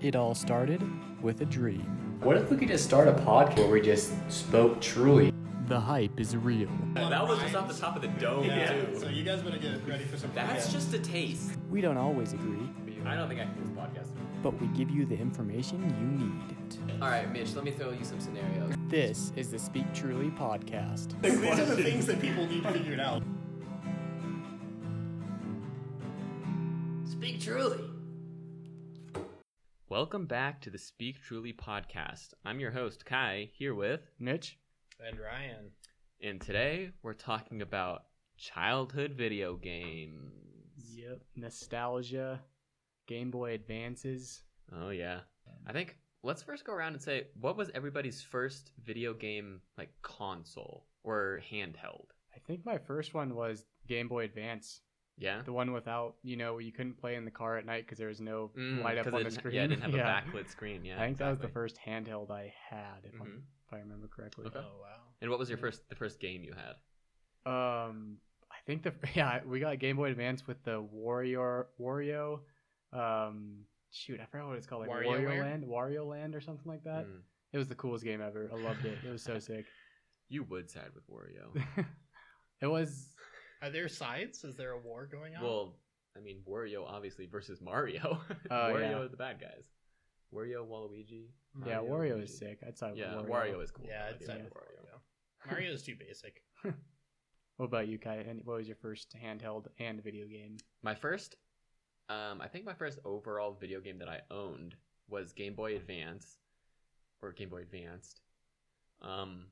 It all started with a dream. What if we could just start a podcast where we just spoke truly? The hype is real. That was just off the top of the dome, Yeah. too. So you guys better get ready for some. That's just a taste. We don't always agree, I don't think I can do this podcast. but we give you the information you need. All right, Mitch, let me throw you some scenarios. This is the Speak Truly podcast. These are the things that people need figured out. Speak truly. Welcome back to the Speak Truly podcast. I'm your host, Kai, here with, Mitch? And Ryan. and today we're talking about childhood video games. Yep. Nostalgia, Game Boy Advances. Oh, yeah. I think let's first go around and say what was everybody's first video game, like console or handheld? I think my first one was Game Boy Advance. Yeah? The one without, you know, you couldn't play in the car at night because there was no Mm, light up on it the screen. Yeah, it didn't have Yeah. a backlit screen. Yeah, I think that was the first handheld I had, if, Mhm. I'm, if I remember correctly. Okay. Oh wow. And what was your first, the first game you had? Um, I think the yeah we got Game Boy Advance with the Wario Wario. Um, shoot, I forgot what it's called, like WarioWare? Wario Land, Wario Land, or something like that. Mm. It was the coolest game ever. I loved it. It was so sick. You would side with Wario. it was. Are there sides? Is there a war going on? Well, I mean, Wario obviously versus Mario. Oh, Wario yeah. are the bad guys. Wario, Waluigi. Yeah, Wario Luigi. is sick. I'd side Yeah, Wario. Wario. is cool. yeah, I it's do side with Wario. Wario. Mario's too basic. What about you, Kai? And what was your first handheld and video game? My first, um, I think my first overall video game that I owned was Game Boy Advance, or Game Boy Advanced. Um,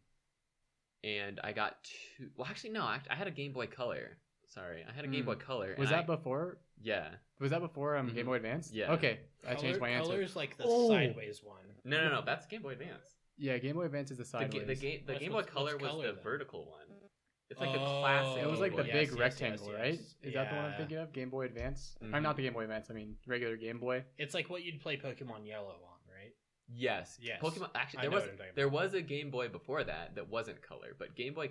and I got two. Well, actually, no. I, I had a Game Boy Color. Sorry, I had a Game Mm. Boy Color. Was and that I- before? Yeah. Was that before um, Mhm. Game Boy Advance? Yeah. Okay, I changed my Color- answer. Color's like the Oh. sideways one. No, no, no. That's Game Boy Advance. Yeah, Game Boy Advance is the The, sideways. ga- the game, the What's- Game Boy what's- Color what's was color the then? vertical one. It's like Oh, the classic. It was Game like the Boy. yes, big yes, rectangle, yes, right? yes. Is that the one I'm Yeah. thinking of? Game Boy Advance? I'm not the Game Boy Advance. I mean regular Game Boy. It's like what you'd play Pokemon Yellow on, right? Yes. Yes. Pokemon. Actually, there was what I'm talking there was a Game Boy before that that wasn't color, but Game Boy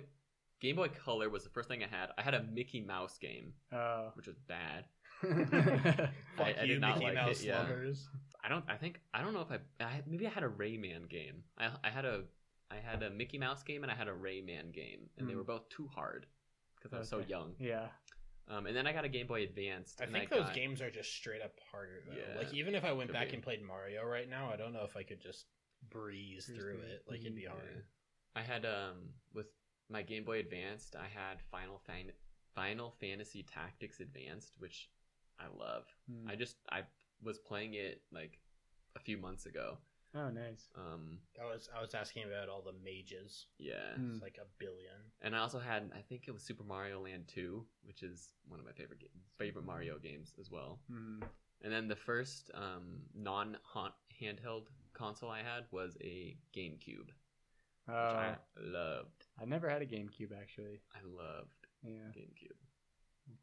Game Boy Color was the first thing I had. I had a Mickey Mouse game, Uh, which was bad. Fuck I you, did not Mickey like it, Mouse yeah. lovers. I don't. I think I don't know if I. I maybe I had a Rayman game. I I had a I had a Mickey Mouse game and I had a Rayman game, and they Hmm. were both too hard because I was so young. yeah. Um, and then I got a Game Boy Advanced. I think I those got- games are just straight up harder though. Yeah, like even if I went back be. and played Mario right now, I don't know if I could just breeze Breeze through through it. Like it'd be Yeah. hard. I had um with my Game Boy Advanced, I had Final Fan- Final Fantasy Tactics Advanced, which I love. Hmm. I just I was playing it like a few months ago. Oh, nice. Um, I was I was asking about all the mages. yeah, Hmm. It's like a billion. and I also had I think it was Super Mario Land Two, which is one of my favorite games, favorite Mario games as well. Hmm. And then the first um, non handheld console I had was a GameCube, which I loved. I never had a GameCube actually. I loved Yeah. GameCube.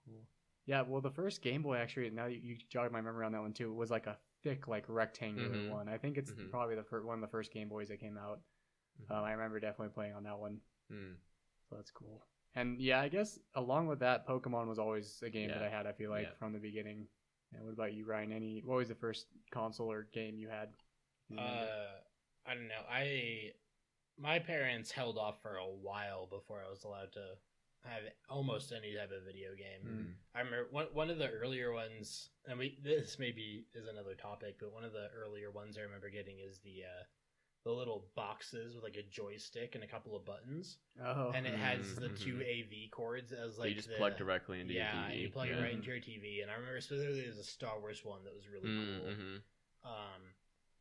Cool. Yeah. Well, the first Game Boy actually. Now you, you jogged my memory on that one too. Was like a thick, like rectangular Mhm. one. I think it's Mhm. probably the fir- one of the first Game Boys that came out. Mhm. Um, I remember definitely playing on that one. Hmm. So that's cool. And yeah, I guess along with that, Pokemon was always a game that I had. I feel like Yeah. from the beginning. And what about you, Ryan? Any what was the first console or game you had? You? Uh, I don't know. I my parents held off for a while before I was allowed to have almost any type of video game. Mm. I remember one one of the earlier ones, and we this maybe is another topic, but one of the earlier ones I remember getting is the uh, the little boxes with like a joystick and a couple of buttons, oh, and it has the Mhm. two AV cords as So like you just the, plug directly into yeah, your TV. you plug yeah. it right into your TV. And I remember specifically there's a Star Wars one that was really cool. Mm-hmm. Um,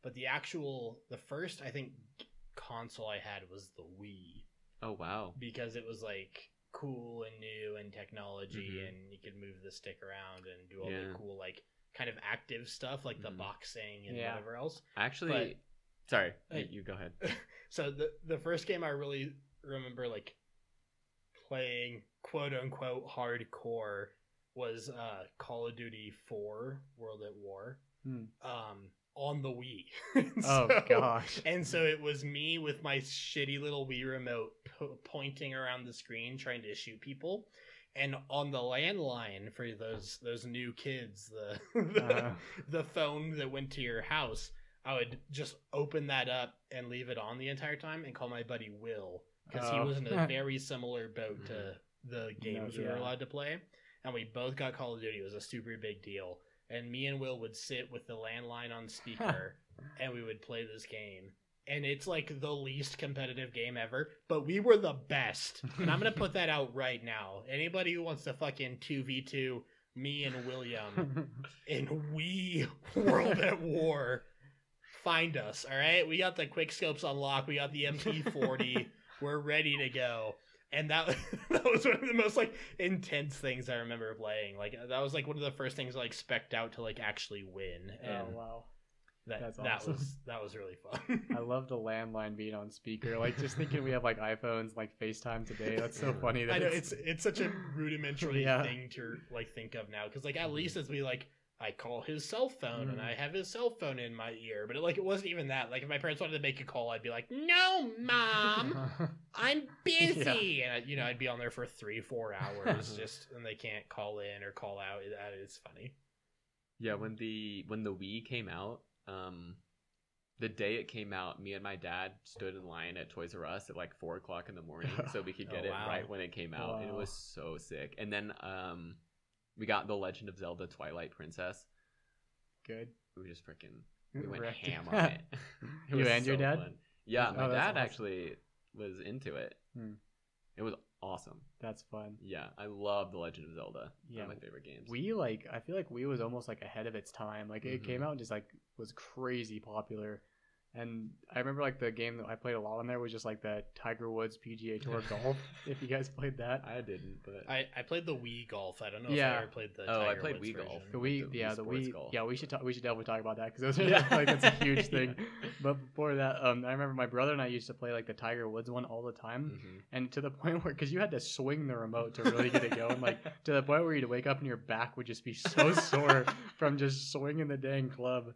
but the actual, the first I think console I had was the Wii Oh wow. because it was like cool and new and technology, Mhm. and you could move the stick around and do all Yeah. the cool like kind of active stuff like the Mhm. boxing and Yeah. whatever else. Actually, sorry, Hey. you, you go ahead. so the the first game I really remember like playing quote unquote hardcore was uh Call of Duty 4 World at War. Hmm. Um on the Wii. Oh, gosh. And so it was me with my shitty little Wii remote po- pointing around the screen trying to shoot people. And on the landline for those those new kids, the the, Uh-huh. the phone that went to your house, I would just open that up and leave it on the entire time and call my buddy Will because he Oh. was in a very similar boat to the games we were allowed to play, and we both got Call of Duty. It was a super big deal, and me and Will would sit with the landline on speaker, and we would play this game. And it's like the least competitive game ever, but we were the best. And I'm gonna put that out right now. Anybody who wants to fucking two v two me and William in we World at War, find us. All right, we got the quick scopes unlocked. We got the MP40. We're ready to go. And that that was one of the most like intense things I remember playing. Like that was like one of the first things I like specked out to like actually win. Oh, and oh wow. that that's that awesome. was that was really fun. I love the landline being on speaker. Like just thinking we have like iPhones, like FaceTime today. That's so funny. That I know it's it's such a rudimentary Yeah. thing to like think of now because like at mm-hmm. least it's we like I call his cell phone and Mhm. I have his cell phone in my ear, but like it wasn't even that. Like if my parents wanted to make a call, I'd be like, "No, mom, I'm busy," and I, you know I'd be on there for three four hours just and they can't call in or call out. That is funny. Yeah, when the when the Wii came out, um, the day it came out, me and my dad stood in line at Toys R Us at like four o'clock in the morning so we could Oh, get it right when it came out. and It was so sick. And then um, we got the Legend of Zelda: Twilight Princess. good. We just freaking we went Wrecked ham on it. It You and your dad? fun. Yeah, Oh, my dad awesome. actually was into it. Hmm. It was awesome. That's fun. Yeah, I love the Legend of Zelda. Yeah. One of my favorite games. We like I feel like we was almost like ahead of its time. Like it Mhm. came out and just like was crazy popular. And I remember like the game that I played a lot on there was just like the Tiger Woods PGA Tour golf. If you guys played that, I didn't, but I, I played the Wii golf. I don't know Yeah. if I ever played the. Oh, I played Woods Wii golf. the Wii, the yeah, Wii the Sports Wii, golf. yeah, we should talk, we should definitely talk about that because those are Yeah. Like that's a huge thing. Yeah. But before that, um, I remember my brother and I used to play like the Tiger Woods one all the time, Mhm. and to the point where because you had to swing the remote to really get it going, like to the point where you'd wake up and your back would just be so sore from just swinging the dang club.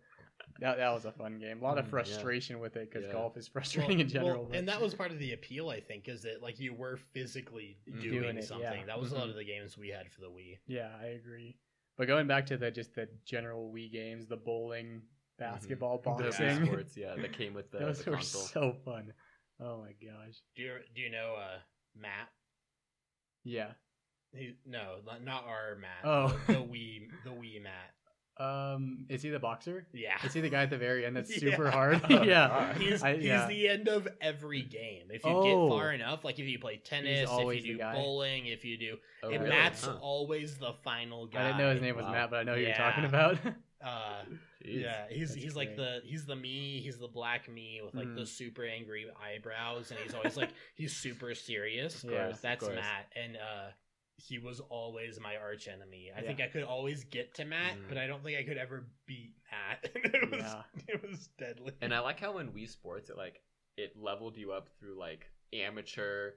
That, that was a fun game. A lot of Mm, yeah. frustration with it because Yeah. golf is frustrating in general. Well, but- and that was part of the appeal, I think, is that like you were physically Mm. doing, Doing it, something. yeah. That was a lot Mhm. of the games we had for the Wii. Yeah, I agree. But going back to the just the general Wii games, the bowling, basketball, Mm-hmm. The boxing, sports, yeah, that came with the, those the were console. so fun. Oh my gosh. Do you do you know uh, Matt? Yeah. He, no, not- not our Matt. Oh. the, the Wii, the Wii Matt. Um, is he the boxer? Yeah, Is he the guy at the very end that's Yeah. super hard? Oh, yeah. He's I- he's yeah. the end of every game. If you Oh. get far enough, like if you play tennis, if you do bowling, if you do, Oh, and really? Matt's Huh. always the final guy. I didn't know his name was Wow. Matt, but I know who you're talking about. Uh, Jeez. yeah, he's That's he's like the he's the me, he's the black me with like the Mhm. super angry eyebrows, and he's always like he's super serious. Of course, of That's. Matt, and uh, he was always my arch enemy. I Yeah. think I could always get to Matt, Mhm. but I don't think I could ever beat Matt. it was Yeah. it was deadly. And I like how in Wii Sports it like it leveled you up through like amateur,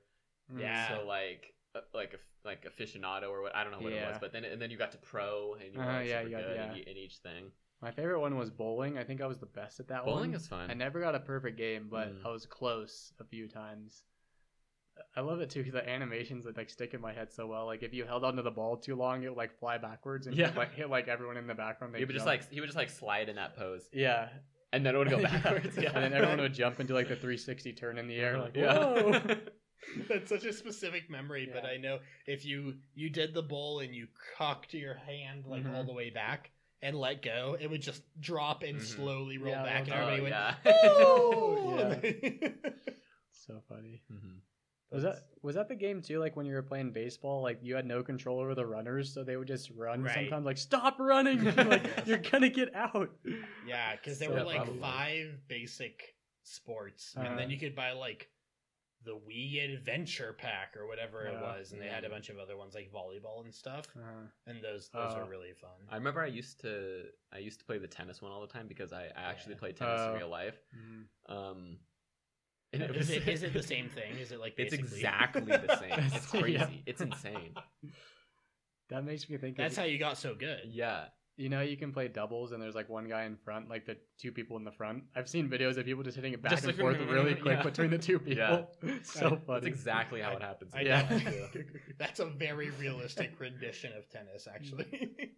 Yeah. so like uh, like a like aficionado or what I don't know what it was, but then and then you got to pro and you were Uh, like, yeah, super you got- good yeah. in, e- in each thing. My favorite one was bowling. I think I was the best at that one. Bowling is fun. I never got a perfect game, but Mm. I was close a few times. I love it too because the animations that like stick in my head so well. Like if you held onto the ball too long, it would like fly backwards and Yeah. hit, like hit like everyone in the background. he they'd would just like he would just like slide in that pose, yeah, and then it would go backwards. Yeah, and then everyone would jump into like the 360 turn in the air. Like yeah. whoa. That's such a specific memory, but I know if you you did the bowl and you cocked your hand like Mhm. all the way back and let go, it would just drop and Mhm. slowly roll Yeah, back, and well Oh, everybody yeah. went. Yeah. "Oh!" so funny. Mhm. Was that was that the game too? Like when you were playing baseball, like you had no control over the runners, so they would just run Right. sometimes. Like stop running! like you're gonna get out. yeah, because there So were like probably. five basic sports, and Uh-huh. then you could buy like the Wii Adventure Pack or whatever it was, and they had a bunch of other ones like volleyball and stuff, Uh, and those those Uh, are really fun. I remember I used to I used to play the tennis one all the time because I, I actually Yeah. played tennis Oh. in real life. mm. Um, and it is was- it is it the same thing? Is it like It's exactly the same. It's Yeah. crazy. It's insane. that makes me think. That's of, how you got so good. Yeah. you know you can play doubles and there's like one guy in front, like the two people in the front. I've seen videos of people just hitting it back Just and like- forth really quick yeah. between the two people. Yeah. so Right. funny. That's exactly how it happens. I yeah. know. That's a very realistic rendition of tennis, actually.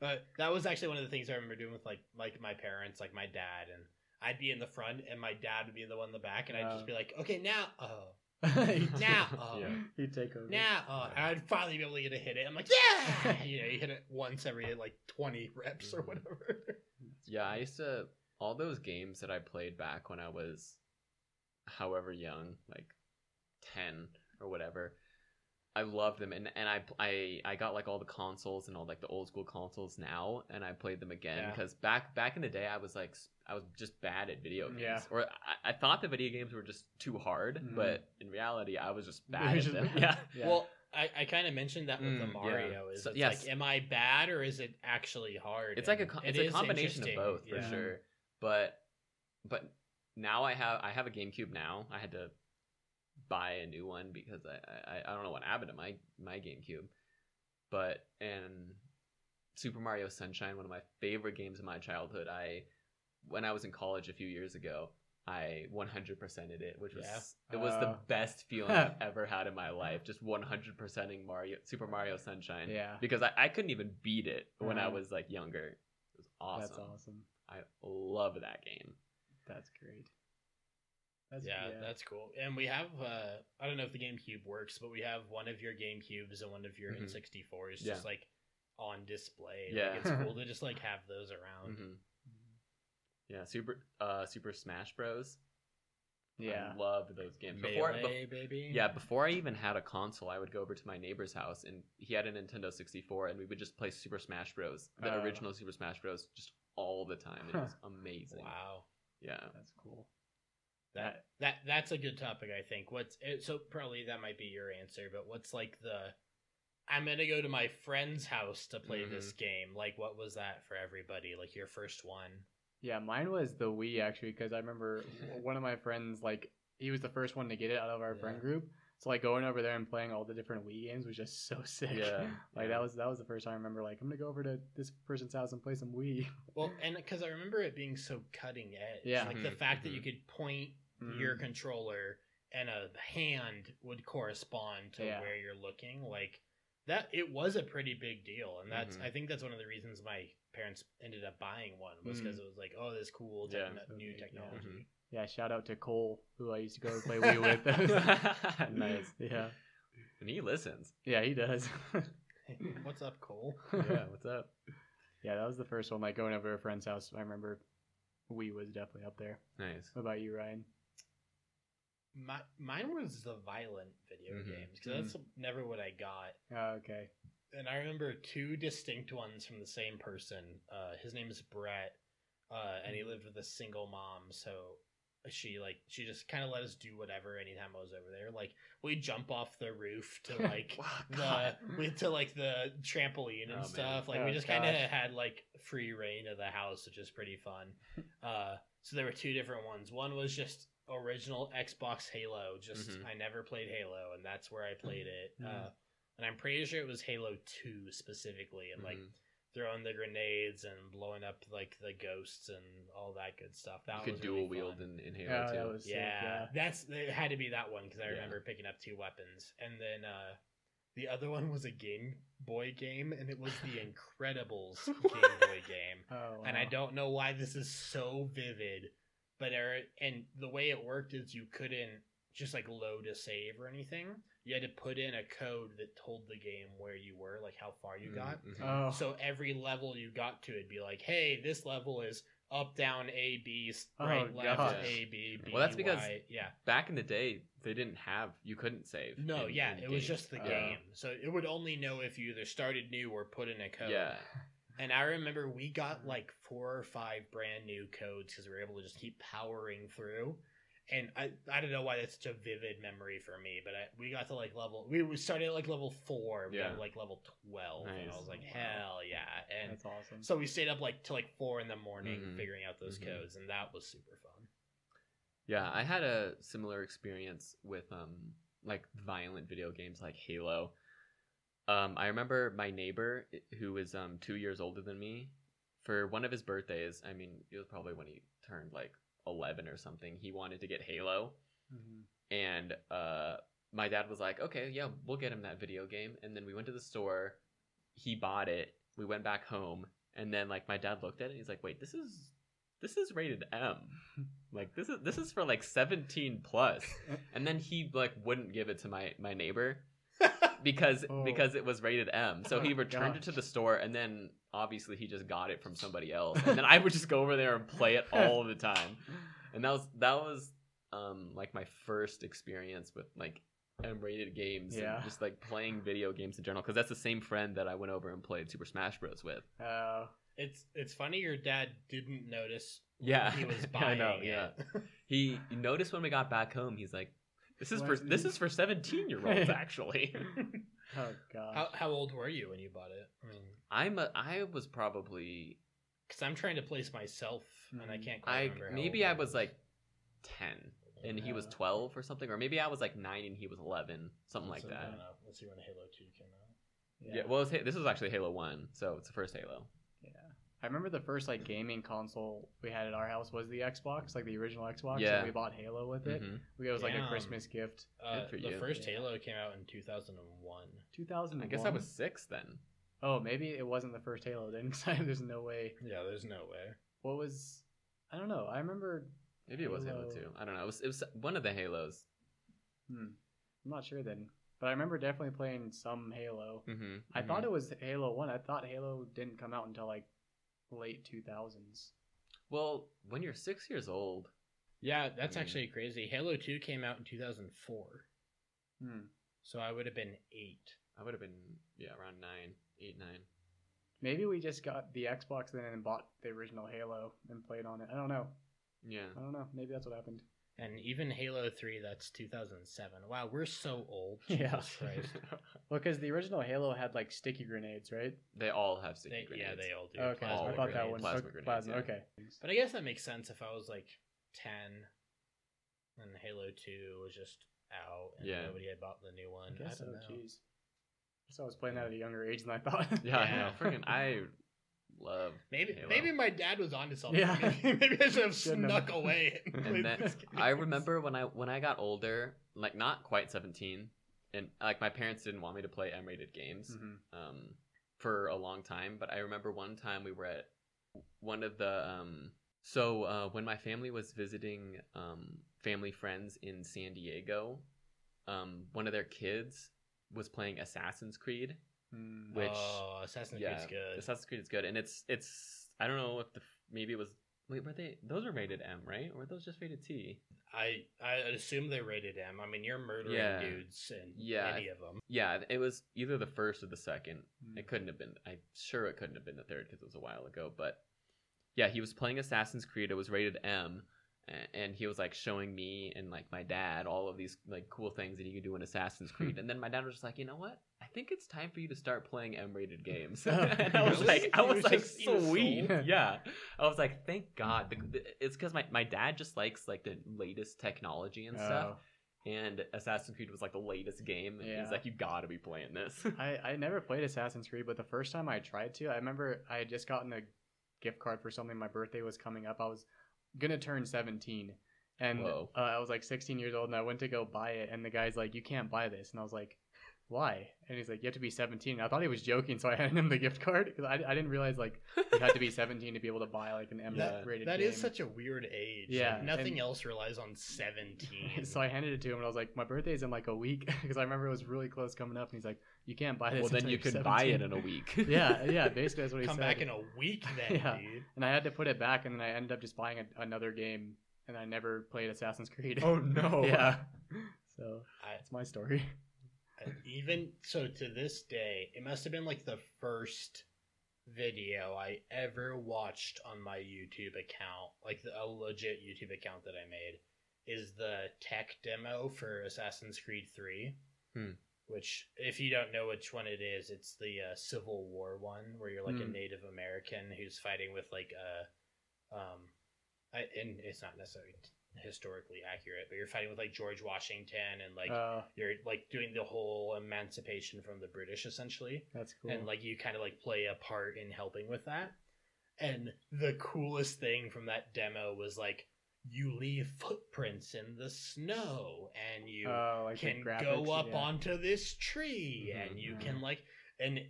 but that was actually one of the things I remember doing with like like my parents, like my dad, and I'd be in the front and my dad would be the one in the back, and I'd Oh. just be like, "Okay, now, oh, now, oh, Yeah. he'd take over. now, oh," and I'd finally be able to get a hit it. I'm like, "Yeah!" you know, you hit it once every like 20 reps or Mhm. whatever. Yeah, I used to all those games that I played back when I was however young, like 10 or whatever. I loved them and and I I I got like all the consoles and all like the old school consoles now and I played them again Yeah. because back back in the day I was like s- I was just bad at video games Yeah. or I, I thought the video games were just too hard Mhm. but in reality I was just bad at them yeah Yeah. Well, I, I kind of mentioned that with the Mm, yeah. Mario. Is So- it's yes. like, am I bad or is it actually hard? it's like a And co- it it's a combination of both for yeah. sure but but now i have i have a gamecube now i had to buy a new one because i i, I don't know what happened to my my gamecube but and super mario sunshine one of my favorite games of my childhood i when i was in college a few years ago I 100%ed it, which was Yeah. it was the Uh. best feeling I've ever had in my life. Just 100%ing Mario Super Mario Sunshine yeah. because I, I couldn't even beat it when I was like younger. It was awesome. That's awesome. I love that game. That's great. That's yeah, that's cool. And we have uh I don't know if the GameCube works, but we have one of your GameCubes and one of your Mhm. N64s Yeah. just like on display. Yeah. Like, it's cool to just like have those around. hmm Yeah, Super uh Super Smash Bros. yeah. I loved those games. Before, Melee, bef- baby. yeah, before I even had a console, I would go over to my neighbor's house and he had a Nintendo 64 and we would just play Super Smash Bros. The Oh. original Super Smash Bros. just all the time. It was amazing. Wow. Yeah. That's cool. That that that's a good topic, I think. What's it, so probably that might be your answer, but what's like the I'm gonna go to my friend's house to play Mm-hmm. this game. Like, what was that for everybody? Like your first one? Yeah, mine was the Wii actually because I remember one of my friends like he was the first one to get it out of our Yeah. friend group. So like going over there and playing all the different Wii games was just so sick. Yeah, like yeah. that was that was the first time I remember like I'm gonna go over to this person's house and play some Wii. Well, and because I remember it being so cutting edge. Yeah. Like the Mhm, fact that mhm. you could point Mhm. your controller and a hand would correspond to Yeah. where you're looking. Like that, it was a pretty big deal, and that's Mhm. I think that's one of the reasons my parents ended up buying one was because it was like, oh, this cool Yeah. techno- new big, yeah. technology. Yeah, shout out to Cole who I used to go play Wii with. nice. Yeah, And he listens. yeah, he does. What's up, Cole? Yeah, what's up? yeah, that was the first one. Like going over to a friend's house, I remember Wii was definitely up there. Nice. What about you, Ryan? My, mine was the violent video Mhm. games because that's never what I got. Oh, okay. and I remember two distinct ones from the same person. Uh, his name is Brett, uh, and he lived with a single mom. So she like she just kind of let us do whatever anytime I was over there. Like we jump off the roof to like Wow, the God. we to like the trampoline and Oh, man. stuff. Like Oh, we just kind of had like free reign of the house, which is pretty fun. Uh, so there were two different ones. One was just original Xbox Halo. Just Mhm. I never played Halo, and that's where I played it. Mhm. Uh, and I'm pretty sure it was Halo Two specifically, and like Mhm. Throwing the grenades and blowing up like the ghosts and all that good stuff. That you could was dual really wield fun. in, in Halo Yeah, too. that was Yeah, yeah. that's it had to be that one because I Yeah. remember picking up two weapons, and then uh, the other one was a Game Boy game, and it was the Incredibles Game Boy game. Oh, And I don't know why this is so vivid, but er, and the way it worked is you couldn't just like load a save or anything. You had to put in a code that told the game where you were, like how far you got. Mhm. Oh, So every level you got to, it'd be like, hey, this level is up, down, A, B, s- Oh, right, left, gosh. A, B, B. Well, that's because- Y. yeah, Back in the day, they didn't have you couldn't save. no, in- yeah, in it was just the Oh. game, so it would only know if you either started new or put in a code. yeah. And I remember we got like four or five brand new codes because we were able to just keep powering through. And I, I don't know why that's such a vivid memory for me, but I, we got to like level, we we started at like level four, we Yeah. got like level 12. And I was like, Wow. hell yeah. And that's awesome. so we stayed up like till like four in the morning Mhm. figuring out those Mhm. codes, and that was super fun. Yeah, I had a similar experience with um like violent video games like Halo. Um, I remember my neighbor who was um two years older than me. For one of his birthdays, I mean, it was probably when he turned like eleven or something. He wanted to get Halo, Mhm. and uh, my dad was like, "Okay, yeah, we'll get him that video game." And then we went to the store. He bought it. We went back home, and then like my dad looked at it. and He's like, "Wait, this is this is rated M. Like this is this is for like 17 plus. And then he like wouldn't give it to my my neighbor because Oh. because it was rated M. So he Oh, returned it to the store and then obviously he just got it from somebody else. And then I would just go over there and play it all the time. And that was that was um like my first experience with like M-rated games Yeah. and just like playing video games in general because that's the same friend that I went over and played Super Smash Bros with. Uh, It's it's funny your dad didn't notice Yeah, he was I buying know, it. yeah. He noticed when we got back home. He's like, "This is for this this? is for seventeen year olds actually." oh god. how how old were you when you bought it? I mean, I'm a, I was probably because I'm trying to place myself and I Mm. can't quite I maybe I was like ten and he was twelve or something, or maybe I was like nine and he was eleven, something like So, I that. Let's see when Halo Two came out. Yeah. well, it's, Ha- this was actually Halo One, so it's the first Halo. Yeah. I remember the first like gaming console we had at our house was the Xbox, like the original Xbox. Yeah. And we bought Halo with it. Mhm. We, it was like a Christmas gift. Uh, for the you. first Yeah. Halo came out in 2001. 2000. I guess I was six then. Oh, maybe it wasn't the first Halo then. 'cause I- There's no way. Yeah, there's no way. What was? I don't know. I remember. Maybe it was Halo Halo. Two. I don't know. It was, it was one of the Halos. Hmm. I'm not sure then, but I remember definitely playing some Halo. Mm-hmm. I thought it was Halo One. I thought Halo didn't come out until like late 2000s. Well, when you're six years old, Yeah, that's Mm. actually crazy. Halo 2 came out in 2004. Hmm. So I would have been 8. I would have been yeah around nine, eight, nine. Maybe we just got the Xbox then and bought the original Halo and played on it. I don't know. Yeah. I don't know. Maybe that's what happened. And even Halo 3, that's 2007. Wow, we're so old. Yeah. Jesus Christ. Well, because the original Halo had like sticky grenades, right? they all have sticky They- grenades. yeah, they all do. okay, All I thought that grenades. one. Plasma okay, grenades, plasma, yeah. Okay. But I guess that makes sense if I was like 10 and Halo 2 was just out and Yeah. nobody had bought the new one. I I, guess so. don't know. Jeez. So I was playing that at a younger age than I thought. Yeah, I Yeah. know. Freaking, I love. Maybe Halo. maybe my dad was onto something. Yeah. Maybe, maybe I should have snuck away. And, And then I remember when I when I got older, like not quite seventeen, and like my parents didn't want me to play M-rated games Mhm. um, for a long time. But I remember one time we were at one of the um, so uh, when my family was visiting um, family friends in San Diego, um, one of their kids was playing Assassin's Creed, Hmm. which oh, Assassin's yeah, Creed's good. Assassin's Creed is good, and it's it's I don't know if the maybe it was wait were they those were rated M right or were those just rated T? I I assume they rated M. I mean, you're murdering Yeah. dudes in Yeah. any of them. Yeah, it was either the first or the second. Hmm. It couldn't have been. I'm sure it couldn't have been the third because it was a while ago. But yeah, he was playing Assassin's Creed. It was rated M, and he was like showing me and like my dad all of these like cool things that you could do in Assassin's hmm. Creed. and then my dad was just like, you know what? I think it's time for you to start playing M-rated games. And I was like, I was, was like, just- he was sweet. yeah, I was like, thank God. The- the- It's because my my dad just likes like the latest technology and stuff. Oh. And Assassin's Creed was like the latest game. And Yeah. he's like, you gotta be playing this. I, I never played Assassin's Creed, but the first time I tried to, I remember I had just gotten a gift card for something. My birthday was coming up. I was gonna turn 17, and uh, I was like 16 years old, and I went to go buy it, and the guy's like, "You can't buy this," and I was like, "Why?" And he's like, "You have to be 17." I thought he was joking, so I handed him the gift card because I, I didn't realize like you had to be 17 to be able to buy like an Yeah. M-rated That game. is such a weird age. Yeah, Like, nothing and- else relies on 17. so I handed it to him, and I was like, "My birthday's in like a week," because I remember it was really close coming up, and he's like, "You can't buy this." well, then until you you're could buy it in a week. yeah, yeah. Basically, that's what he Come said. back in a week then, Yeah. dude. and I had to put it back, and then I ended up just buying a, another game, and I never played Assassin's Creed. Oh, no. yeah. So I, that's my story. Even so, to this day, it must have been like the first video I ever watched on my YouTube account, like the, a legit YouTube account that I made, is the tech demo for Assassin's Creed 3. Hmm. Which, if you don't know which one it is, it's the uh, Civil War one where you're like a Hmm. Native American who's fighting with like a, um, I, and it's not necessarily historically accurate, but you're fighting with like George Washington and like uh, you're like doing the whole emancipation from the British essentially, that's cool. and like you kind of like play a part in helping with that. And the coolest thing from that demo was like you leave footprints in the snow, and you Oh, like can graphics, go up yeah. onto this tree, Mhm, and you mhm. can like and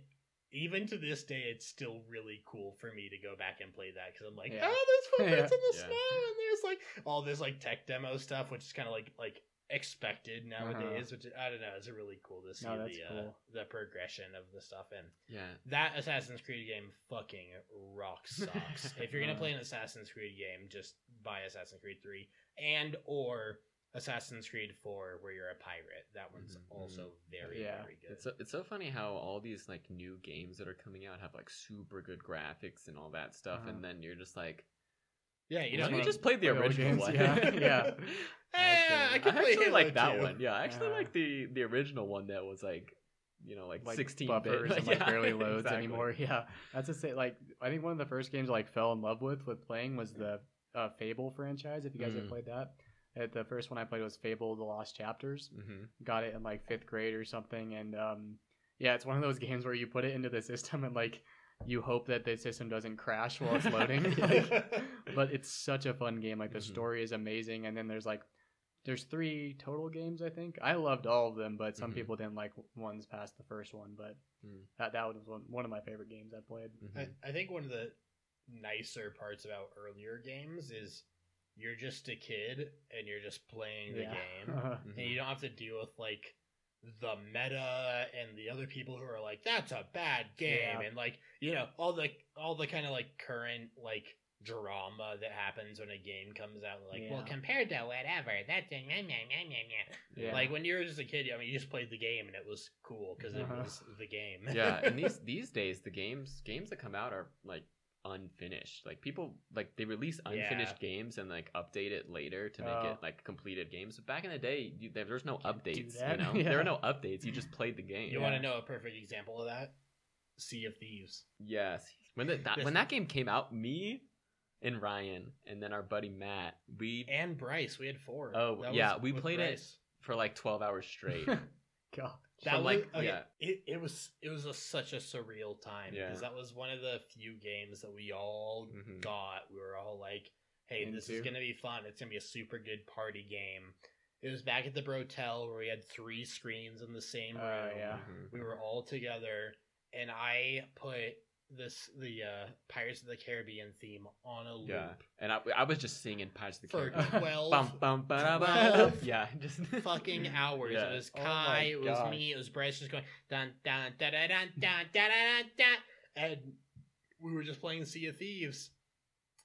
even to this day, it's still really cool for me to go back and play that because I'm like, Yeah. oh, there's footprints Yeah. in the Yeah. snow, and there's like all this like tech demo stuff, which is kind of like like expected nowadays. Which I don't know, it's really cool to see Uh-huh. No, that's the uh, the progression of the stuff and Yeah. that Assassin's Creed game fucking rocks socks. if you're gonna Uh-huh. play an Assassin's Creed game, just buy Assassin's Creed Three and or Assassin's Creed Four, where you're a pirate. That one's Mhm, also very Yeah. very good. It's so, it's so funny how all these like new games that are coming out have like super good graphics and all that stuff, Uh-huh. and then you're just like, yeah, you you know, know, you just played the play original games? one. Yeah, yeah. I I can play actually like that too. one. Yeah, I actually Uh-huh. like the the original one that was like, you know, like, like 16 buffers bit. and like Yeah, barely loads exactly. anymore. Yeah, that's to say, like I think one of the first games I like fell in love with with playing was the uh, Fable franchise. If you guys have Mm. played that, uh, the first one I played was Fable: The Lost Chapters. hmm Got it in like fifth grade or something, and um, yeah, it's one of those games where you put it into the system and like you hope that the system doesn't crash while it's loading. like, but it's such a fun game. Like the Mhm. story is amazing, and then there's like there's three total games. I think I loved all of them, but some Mhm. people didn't like ones past the first one. But Mm. that that was one, one of my favorite games I played. Mm-hmm. I, I think one of the nicer parts about earlier games is you're just a kid and you're just playing the Yeah. game. Mm-hmm. and you don't have to deal with like the meta and the other people who are like that's a bad game Yeah. and like you know all the all the kind of like current like drama that happens when a game comes out like well compared to whatever that's a meh, meh, meh, meh, meh. Yeah. like when you were just a kid i mean you just played the game and it was cool because it Uh-huh. was the game yeah, and these these days the games games that come out are like unfinished. Like people like they release unfinished Yeah. games and like update it later to make Oh. it like completed games. But back in the day, you, there, there's no Can't updates. You know, Yeah. there are no updates. You just played the game. you Yeah. want to know a perfect example of that sea of thieves Yes. When the, that, when that game came out, me and Ryan and then our buddy Matt, we and bryce we had four Oh, That yeah, was we with played it for like 12 hours straight. God. That From, was like, okay, yeah. It, it was it was a, such a surreal time Yeah. because that was one of the few games that we all Mhm. got. We were all like, "Hey, this is gonna be fun. It's gonna be a super good party game." It was back at the Brotel where we had three screens in the same room. Oh, yeah. Mhm. We were all together, and I put this the uh, Pirates of the Caribbean theme on a loop Yeah. And I, I was just singing Pirates of the for Caribbean. twelve Bum, bum, ba-da-ba. 12 yeah, just fucking hours. Yeah. It was Oh Kai, it was gosh. me, it was Bryce just going dun dun da da dun dun da da dun dun, and we were just playing Sea of Thieves.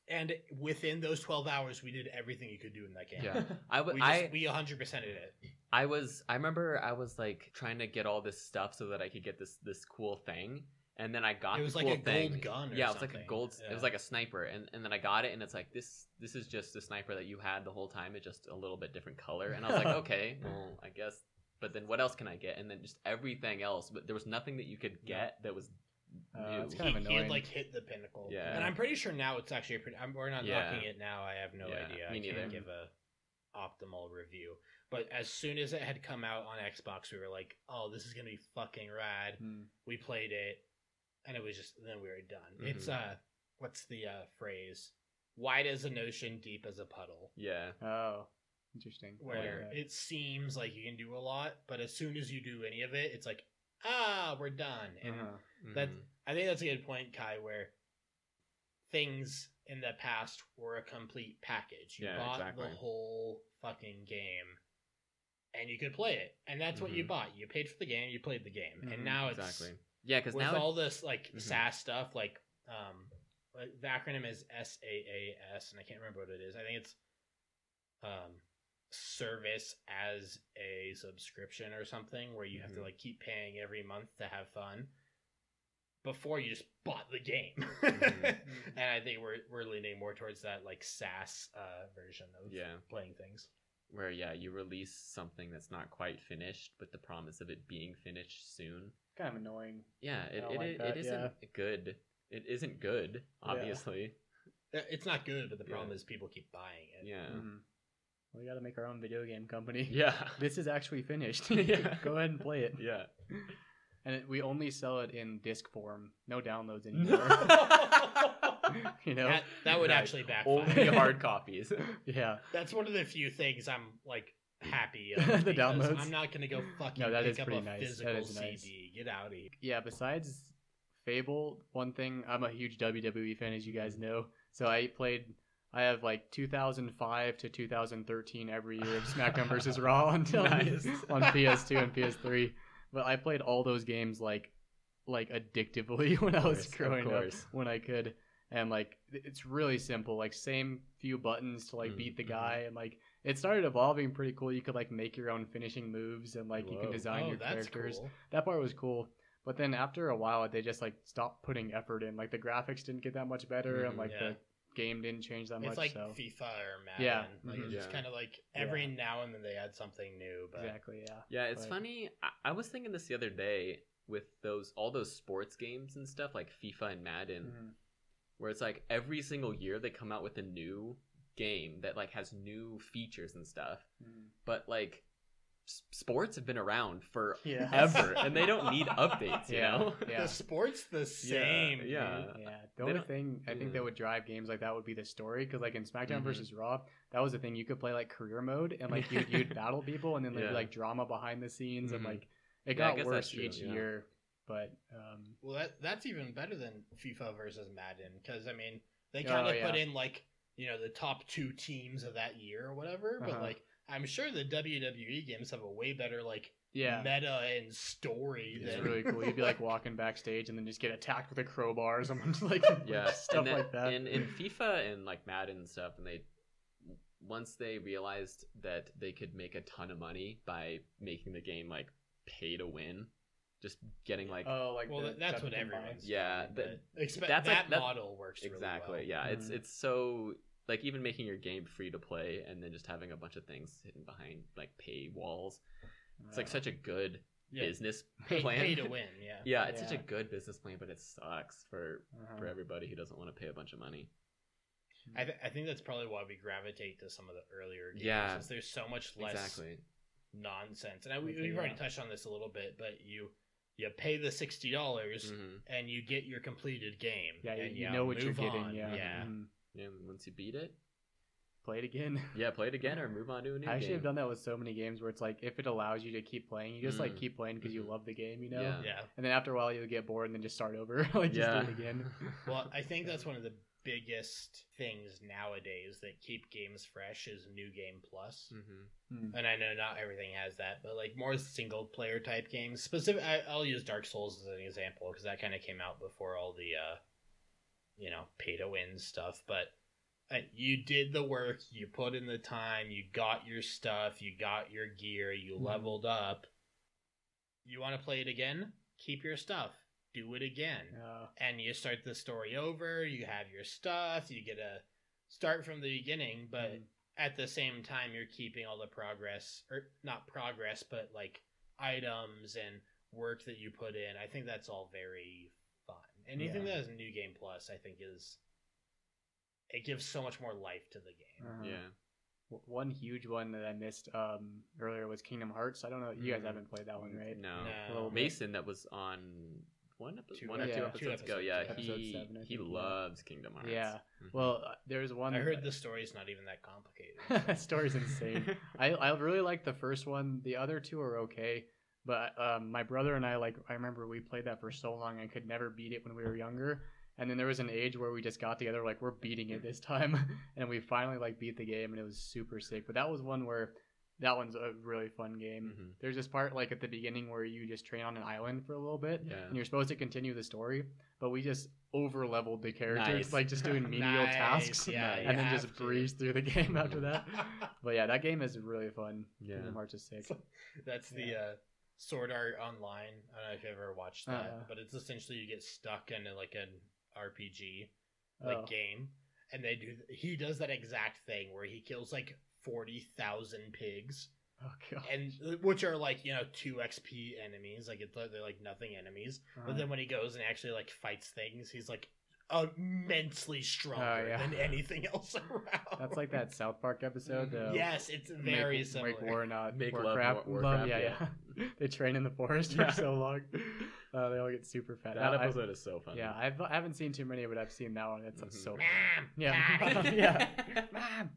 And within those twelve hours, we did everything you could do in that game. Yeah. I we just, I we 100 percented it. I was I remember I was like trying to get all this stuff so that I could get this this cool thing. And then I got It was the like cool a gold thing. gun or yeah, it was like a gold. Yeah. It was like a sniper, and, and then I got it, and it's like this. This is just the sniper that you had the whole time. It's just a little bit different color, and I was like, okay, well, I guess. But then what else can I get? And then just everything else, but there was nothing that you could get that was Uh, it's kind of he, he had like hit the pinnacle. Yeah. And I'm pretty sure now it's actually a pretty. I'm, we're not Yeah. knocking it now. I have no Yeah, idea. me I neither. can't give a optimal review. But as soon as it had come out on Xbox, we were like, "Oh, this is gonna be fucking rad." Hmm. We played it, and it was just. Then we were done. Mhm. It's uh, what's the uh phrase? Wide as an ocean, deep as a puddle. yeah. Oh, interesting. I like Where it seems like you can do a lot, but as soon as you do any of it, it's like, ah, we're done. And Uh-huh. That- Mhm. I think that's a good point, Kai, where things in the past were a complete package. You Yeah, bought exactly. the whole fucking game and you could play it. And that's what you Mhm. bought. You paid for the game, you played the game. Mhm, and now it's exactly. Yeah, because with now all this like Mhm. SaaS stuff, like um the acronym is SaaS and I can't remember what it is. I think it's um service as a subscription or something where you have to Mhm. like keep paying every month to have fun before you just bought the game. Mhm. and I think we're we're leaning more towards that like SaaS uh, version of Yeah. playing things. where yeah, you release something that's not quite finished, but the promise of it being finished soon. Kind of annoying. Yeah, it, it, like it, that, it isn't good. It isn't good, obviously. Uh, It's not good, but the problem Yeah. is people keep buying it. Yeah. Mhm. We got to make our own video game company. Yeah. This is actually finished. Yeah. Go ahead and play it. Yeah. And it, we only sell it in disc form. No downloads anymore. you know? That, that would Right. actually backfire. Only hard copies. yeah. That's one of the few things I'm like happy. The downloads? I'm not gonna go fucking No, that pick is up pretty a nice. Physical nice. CD. Get out of here. Yeah, besides Fable, one thing I'm a huge WWE fan, as you guys know. So I played. I have like 2005 to 2013 every year of SmackDown versus Raw until Nice. on PS2 and PS3. But I played all those games like like addictively when I was growing up when I could. And like it's really simple, like same few buttons to like Mm, beat the mhm. guy, and like it started evolving pretty cool. You could like make your own finishing moves, and like you can design oh, your that's characters cool. that part was cool but then after a while they just like stopped putting effort in like the graphics didn't get that much better and Mhm. like Yeah. the game didn't change that It's much It's like so FIFA or Madden. Yeah, Like mhm. it's just kind of like every now and then they add something new. But exactly yeah Yeah, it's But- funny. I, I was thinking this the other day with those all those sports games and stuff like FIFA and Madden, Mhm. where it's like every single year they come out with a new game that like has new features and stuff. Mhm. But like sports have been around for Yeah. ever, and they don't need updates. You Yeah. know? Yeah. the sport's the same. dude. yeah. yeah the They only thing i think that would drive games like that would be the story because like in smackdown Mhm. versus raw that was the thing you could play like career mode and like you'd, you'd battle people and then there'd Yeah. be like drama behind the scenes and Mhm. like it got guess worse true, each yeah. year but um Well, that that's even better than FIFA versus Madden because I mean they Oh, kind of put yeah. in like you know the top two teams of that year or whatever. But Uh-huh. like I'm sure the WWE games have a way better like yeah meta and story it's than really cool you'd be like walking backstage and then just get attacked with a crowbar or something like yeah stuff and then, like that in, in fifa and like madden and stuff and they once they realized that they could make a ton of money by making the game like pay to win just getting like oh like well, the that's what combined. everyone's Yeah, doing, that- expe- that's like- that that- model works really exactly well. yeah it's Mhm. it's so like even making your game free to play and then just having a bunch of things hidden behind like pay walls it's like Uh, such a good Yeah. business Pay, plan pay to win. Yeah. yeah it's such a good business plan but it sucks for uh-huh. for everybody who doesn't want to pay a bunch of money I, th- I think that's probably why we gravitate to some of the earlier games. Yeah. there's so much less exactly nonsense. And I, we, we've already touched on this a little bit, but you you pay the sixty dollars hmm and you get your completed game. yeah you, and you know what you're getting on. yeah yeah. Mhm. yeah and once you beat it play it again yeah play it again or move on to a new game. I actually game have done that with so many games where it's like if it allows you to keep playing, you just like Mm. keep playing because you Mhm. love the game, you know. Yeah. Yeah. And then after a while, you'll get bored and then just start over, like just yeah do it again. Well, I think that's one of the biggest things nowadays that keep games fresh is New Game Plus. hmm Mm. And I know not everything has that, but like more single player type games. Specific, I, I'll use Dark Souls as an example because that kind of came out before all the, uh, you know, pay to win stuff. But uh, you did the work, you put in the time, you got your stuff, you got your gear, you Mhm. leveled up. You want to play it again? Keep your stuff. Do it again Uh, and you start the story over. You have your stuff. You get a start from the beginning, but Mhm. at the same time, you're keeping all the progress, or not progress, but like items and work that you put in. I think that's all very fun. Anything Yeah. that has New Game Plus, I think, is it gives so much more life to the game. uh-huh. yeah One huge one that I missed um, earlier was Kingdom Hearts. I don't know. You guys Mhm. haven't played that one, right? no, No. Little mason that was on one episode Two- one or yeah, two two episodes ago yeah episode he seven, I he loves kingdom hearts Yeah. Mhm. Well, uh, there's one. I heard the story's not even that complicated. that story's insane. I I really like the first one. The other two are okay, but um, my brother and I like. I remember we played that for so long. I could never beat it when we were younger. And then there was an age where we just got together, like we're beating it this time, and we finally like beat the game, and it was super sick. But that was one where that one's a really fun game. Mhm. There's this part like at the beginning where you just train on an island for a little bit, Yeah. and you're supposed to continue the story, but we just over leveled the characters, Nice. like just doing menial Nice, tasks, yeah, and then just to. breeze through the game after that. But yeah, that game is really fun. Yeah. Kingdom Hearts is sick. That's the uh, Sword Art Online. I don't know if you ever watched that, Uh-uh. but it's essentially you get stuck in like an RPG like Oh. game, and they do. He does that exact thing where he kills like forty thousand pigs, Oh god. and which are like you know two XP enemies. Like it's they're like nothing enemies. Uh-huh. But then when he goes and actually like fights things, he's like immensely stronger Oh, yeah. than anything else around. That's like that South Park episode. Uh, yes, it's very make, similar. Make war, not Make love, Warcraft. War- Love, Warcraft, yeah, yeah. they train in the forest Yeah. for so long. Uh, they all get super fat. that I- episode is so funny yeah, I've, I haven't seen too many, but I've seen that one. It's Mhm. so Mom, Yeah. Dad, yeah. Mom.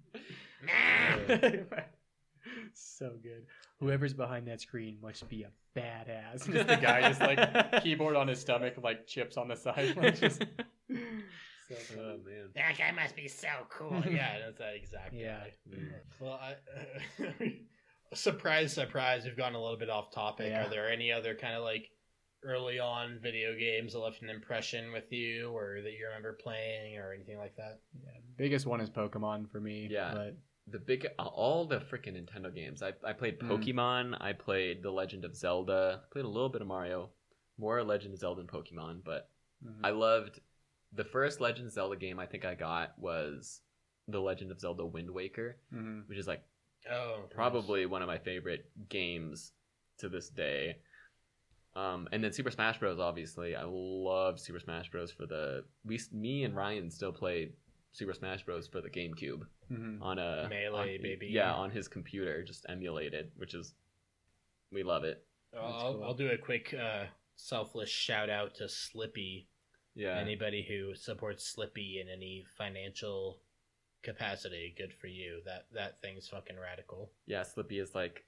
Mom. so good. Whoever's behind that screen must be a badass. Just the guy just like keyboard on his stomach, like chips on the side. Like, just, so oh man. That guy must be so cool. yeah, that's that exact Yeah. guy. Mm. Well, I, surprise, surprise, we've gone a little bit off topic. Yeah. Are there any other kind of like early on video games that left an impression with you, or that you remember playing, or anything like that? yeah, biggest one is Pokemon for me. Yeah. but the big all the freaking Nintendo games. I I played Mm. Pokemon. I played The Legend of Zelda. I played a little bit of Mario. More Legend of Zelda and Pokemon, but mhm. I loved the first Legend of Zelda game. I think I got was The Legend of Zelda Wind Waker, Mhm. which is like Oh, probably one of my favorite games to this day. Um, and then Super Smash Bros. Obviously, I love Super Smash Bros. For the we, me and Ryan still play Super Smash Bros. for the GameCube Mhm. on a Melee, on- baby. Yeah, on his computer, just emulated, which is we love it. I'll, cool. I'll do a quick uh, selfless shout out to Slippi. Yeah, Anybody who supports Slippi in any financial capacity, good for you. That that thing's fucking radical. yeah. Slippi is like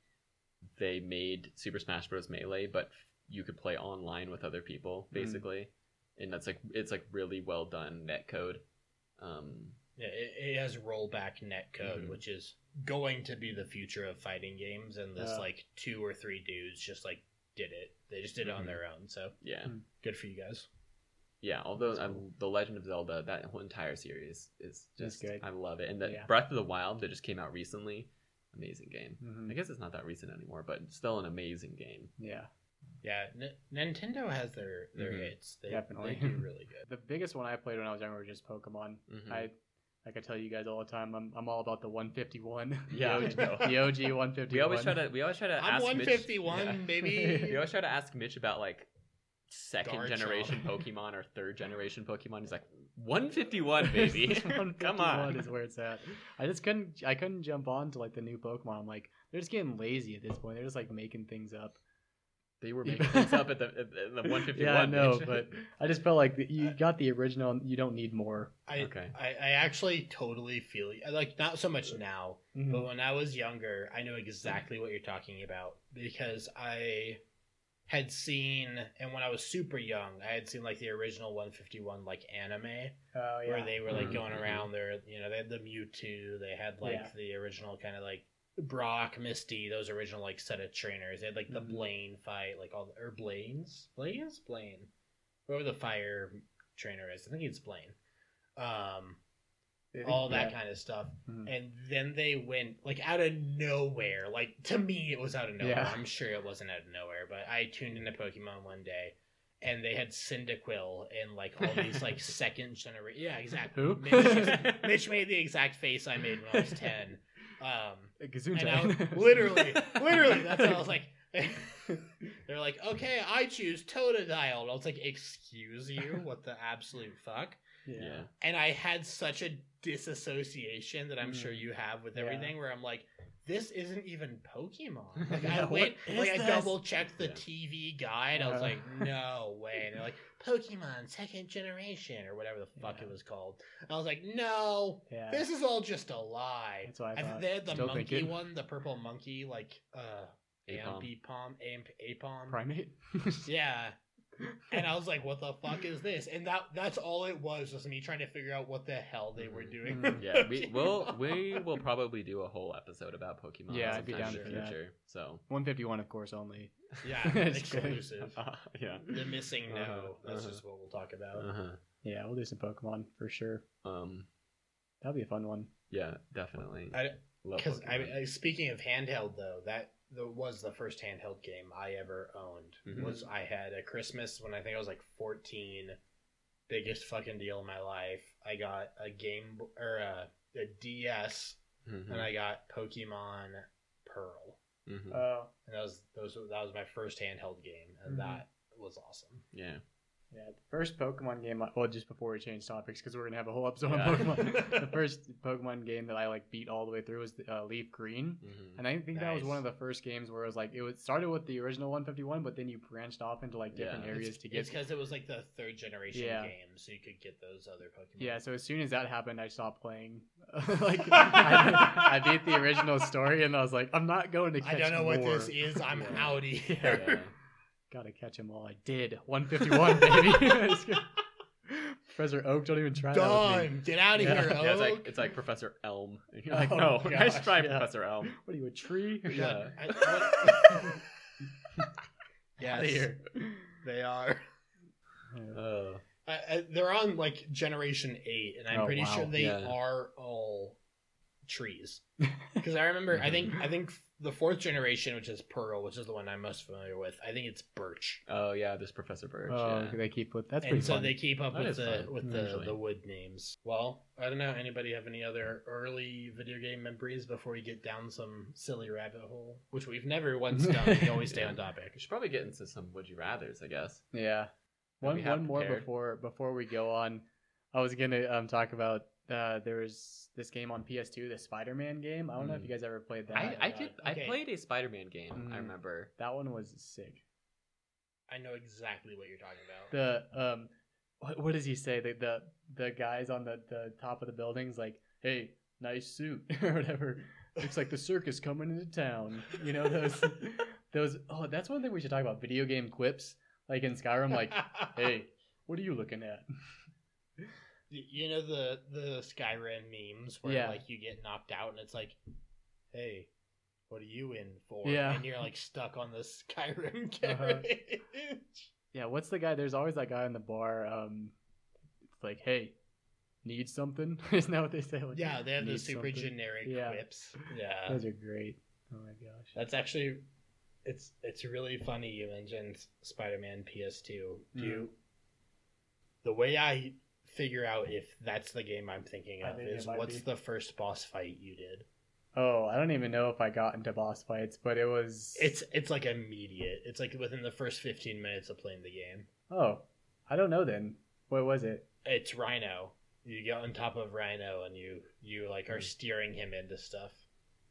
they made Super Smash Bros. Melee, but you could play online with other people, Mm. basically, and that's like it's like really well done net code. Um, Yeah, it, it has rollback net code, Mhm. which is going to be the future of fighting games. And this Yeah. like two or three dudes just like did it. They just did it on Mhm. their own. So yeah, Mm. good for you guys. yeah. Although That's um, cool. the Legend of Zelda, that whole entire series is just good. I love it, and the Yeah. Breath of the Wild that just came out recently, amazing game. Mhm. I guess it's not that recent anymore, but still an amazing game. Yeah. Yeah, N- Nintendo has their their Mhm. hits. They, Definitely. they do really good. The biggest one I played when I was younger was just Pokemon. Mhm. I like I tell you guys all the time, I'm I'm all about the 151. Yeah, the OG, the OG 151. We always try to we always try to I'm ask 151, Mitch, baby. We always try to ask Mitch about like second Garchomp. generation Pokemon or third generation Pokemon. He's like 151, baby. 151 Come on. is where it's at. I just couldn't I couldn't jump on to like the new Pokemon. I'm like they're just getting lazy at this point. They're just like making things up. They were making things up at the, at the 151. Yeah, I know, but I just felt like you got the original. and You don't need more. I, Okay. I I actually totally feel you. Like not so much now, Mhm. But when I was younger, I know exactly what you're talking about because I had seen, and when I was super young, I had seen like the original 151 like anime Oh where they were like Mhm, going mhm. around there. You know, they had the Mewtwo, they had like Yeah. the original kind of like Brock, Misty, those original like set of trainers. They had like the Mhm. Blaine fight, like all the, or Blaine's Blaine's Blaine, whoever the fire trainer is. I think it's Blaine. Um, all that kind of stuff. Mhm. And then they went like out of nowhere. Like to me, it was out of nowhere. Yeah. I'm sure it wasn't out of nowhere, but I tuned into Pokemon one day, and they had Cyndaquil and like all these like second generation. Yeah, exactly. Who? Mitch, Mitch made the exact face I made when I was ten. Um, Gesundheit. and I literally, literally, that's what I was like. They're like, okay, I choose Totodile. And I was like, excuse you? What the absolute fuck? yeah. and I had such a disassociation that I'm Mm. sure you have with Yeah. everything, where I'm like, this isn't even Pokemon. Like Yeah, I went, like I double checked the Yeah. TV guide. I was Uh. like, no way. And they're like, Pokemon second generation or whatever the fuck Yeah. it was called. And I was like, no, this is all just a lie. That's what I I they had the Still monkey thinking. one, the purple monkey, like uh, Aipom. Amp, Aipom. primate. Yeah. And I was like, what the fuck is this? And that that's all it was, was me trying to figure out what the hell they were doing. Mhm. Yeah, we will we will probably do a whole episode about Pokemon. Yeah, I'd be down in for the that. future. So 151, of course, only. Yeah, exclusive. uh, yeah. The missing no. Uh-huh, That's uh-huh. just what we'll talk about. Uh-huh. Yeah, we'll do some Pokemon for sure. Um. That'll be a fun one. Yeah, definitely. I- Love Because I, Pokemon. I, speaking of handheld though, that the, was the first handheld game I ever owned. Mhm. Was I had a Christmas when I think I was like fourteen, biggest fucking deal in my life. I got a game or a, a DS, Mhm, and I got Pokemon Pearl. mhm. Oh. and that was those that was my first handheld game, and Mhm. that was awesome. yeah. Yeah, the first Pokemon game. I- Well, just before we change topics, because we're gonna have a whole episode Yeah. on Pokemon. the first Pokemon game that I like beat all the way through was uh, Leaf Green, Mhm. and I think that was one of the first games where it was like it was started with the original 151, but then you branched off into like different Yeah. areas it's, to get. It's because it was like the third generation Yeah. game, so you could get those other Pokemon. Yeah, so as soon as that happened, I stopped playing. like I, I beat the original story, and I was like, I'm not going to catch I don't know what this is. I'm Yeah. Gotta catch them all. I did 151, baby. Professor Oak, don't even try that with me. Get out of Yeah. here, Yeah, it's like Oak. it's like Professor Elm. And you're oh, like, Oh, no, nice gosh, try, yeah. Professor Elm. What are you, a tree? Yeah. I- what- Outta yes, here. they are. Oh. I, I, they're on like generation eight, and I'm Oh, pretty wow. sure they Yeah. are all trees. Because I remember, I think, I think the fourth generation, which is Pearl, which is the one I'm most familiar with, I think it's Birch. Oh yeah, there's Professor Birch. Oh, yeah. they keep with that's and pretty so fun. they keep up That with is the fun, with the, usually. the wood names. Well, I don't know. Anybody have any other early video game memories before we get down some silly rabbit hole, which we've never once done. We always stay Yeah. on topic. We should probably get into some would you rather's, I guess. Yeah. That One we have one more prepared. before before we go on. I was gonna um talk about uh there was this game on PS2, the Spider-Man game. I don't know if Mm. you guys ever played that. I, I did Okay. I played a Spider-Man game. I Mhm. remember. that one was sick. I know exactly what you're talking about. The um what, what does he say? The, the the guys on the, the top of the buildings like, "Hey, nice suit" or whatever. Looks like the circus coming into town. You know those those oh, that's one thing we should talk about. Video game quips. Like in Skyrim like, "Hey, what are you looking at?" You know the the Skyrim memes where Yeah. like you get knocked out and it's like, hey, what are you in for? Yeah. and you're like stuck on the Skyrim Uh-huh. carriage. Yeah, what's the guy? There's always that guy in the bar. Um, it's like, hey, need something? Isn't that what they say? Like, yeah, they have the super something?" generic Yeah. quips. Yeah, Those are great. Oh my gosh. that's actually it's it's really funny you mentioned Spider-Man PS2. Do Mm. you, the way I figure out if that's the game I'm thinking I of think is what's be. the first boss fight you did? Oh, I don't even know if I got into boss fights, but it was. It's it's like immediate. It's like within the first 15 minutes of playing the game. Oh, I don't know then. What was it? It's Rhino. You get on top of Rhino and you you like Hmm. are steering him into stuff.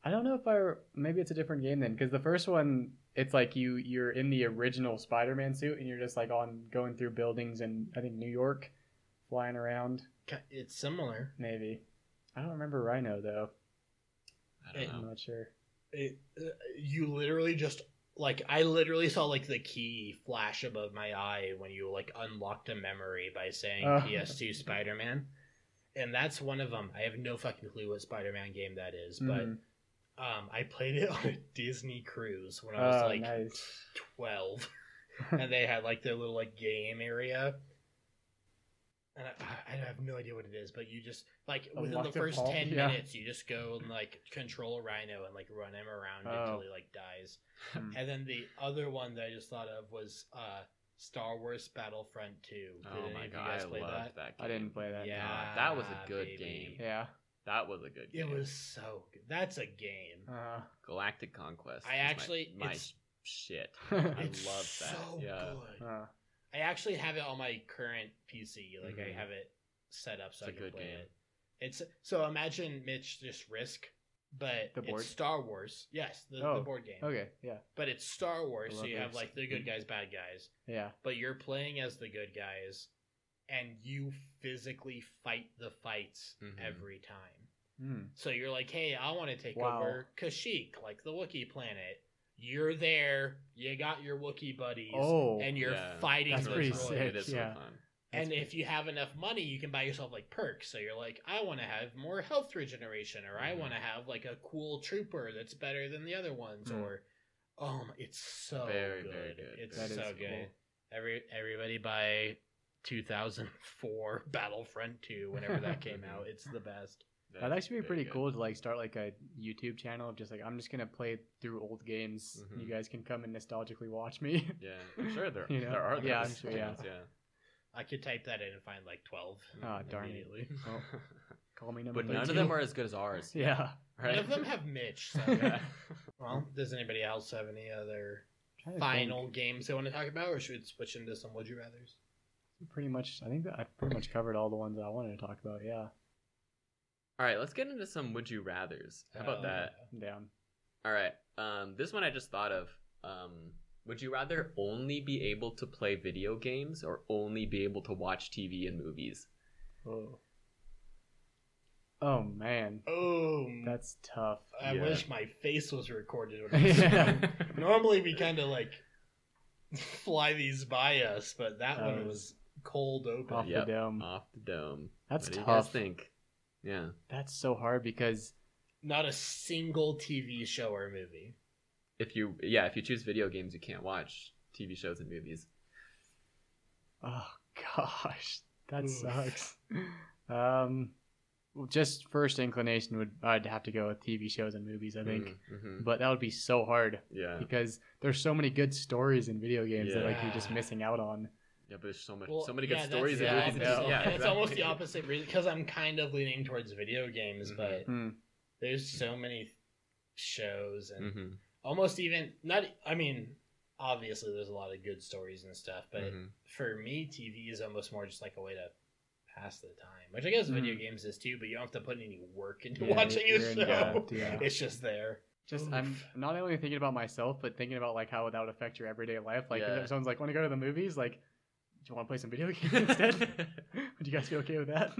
I don't know if I. Maybe it's a different game then, because the first one, it's like you you're in the original Spider-Man suit and you're just like on going through buildings in I think New York, flying around. It's similar. Maybe. I don't remember Rhino though. I don't It- I'm not sure. It, uh, you literally just like I literally saw like the key flash above my eye when you like unlocked a memory by saying Oh. PS2 Spider-Man. And that's one of them. I have no fucking clue what Spider-Man game that is, but Mhm. um, I played it on a Disney cruise when I was Oh, like nice. 12 and they had like their little like game area and I, I have no idea what it is but you just like within the first vault, 10 yeah. minutes you just go and like control a rhino and like run him around until Oh. he like dies Hmm. and then the other one that i just thought of was uh star wars battlefront 2 did Oh my god, you guys I play loved that that. game. I didn't play that. yeah God, that was a good baby. game. Yeah. That was a good game. it was so good that's a game Uh, Galactic Conquest. I is my- actually- my, it's- shit. I love that. so yeah. good uh, I actually have it on my current PC. Like I Mhm. have it set up so It's I can play game. it. It's so imagine Mitch just Risk, but The board? it's Star Wars. Yes, the, the Oh, board game. okay. Yeah. But it's Star Wars, so you have like the good guys, bad guys. Yeah. But you're playing as the good guys, and you physically fight the fights Mhm. every time. Hmm. So you're like, hey, I want to take Wow. over Kashyyyk, like the Wookiee planet. You're there. You got your Wookiee buddies, Oh. and you're Yeah. fighting That's the pretty droids. sick. It is yeah. so. And That's if you have enough money, you can buy yourself like perks. So you're like, I want to have more health regeneration, or I Mhm. want to have like a cool trooper that's better than the other ones, Mm. or um, it's so Very, good. very good. It's That so is good. cool. Every everybody buy 2004 Battlefront 2 whenever that came out. It's the best. That'd actually be pretty good. cool to like start like a YouTube channel of just like I'm just gonna play through old games. Mhm. You guys can come and nostalgically watch me. Yeah, I'm sure there, You know? there are. Yeah, those I'm sure, yeah. yeah. I could type that in and find like 12 Ah, darn it. immediately. Well, call me number but none of them are as good as ours. Yeah. Right? None of them have Mitch. So. Yeah. well, does anybody else have any other final think. games they want to talk about, or should we switch into some would you rather's? pretty much. I think that I pretty much covered all the ones that I wanted to talk about. Yeah. All right, let's get into some would you rather's. How about Oh, that? Down. All right. Um, this one I just thought of. Um, would you rather only be able to play video games or only be able to watch TV and movies? Oh. Oh man, Oh, that's tough. I yeah. wish my face was recorded. When I Yeah. Normally we kind of like fly these by us, but that That one was was cold open. Off Yep. the dome. Off the dome. That's what do you guys tough. think? Yeah. That's so hard because Not a single TV show or movie. If you yeah, if you choose video games, you can't watch TV shows and movies. oh gosh, that Oof. sucks. Um, well, just first inclination would I'd have to go with TV shows and movies. I think, Mhm. but that would be so hard Yeah. because there's so many good stories in video games that like you're just missing out on. Yeah, but there's so much, Well, so many yeah, good that's stories the in movies. and Yeah, and it's almost the opposite reason because I'm kind of leaning towards video games, Mhm. but Hmm. there's so many shows and Mhm. almost even not. I mean, obviously there's a lot of good stories and stuff, but Mhm. for me, TV is almost more just like a way to pass the time, which I guess video Mhm. games is too. But you don't have to put any work into Yeah, watching a show. involved, yeah. It's just there. Just I'm not only thinking about myself, but thinking about like how that would affect your everyday life. Like Yeah. if someone's like, "Want to go to the movies?" Like, do you want to play some video games instead? would you guys be okay with that?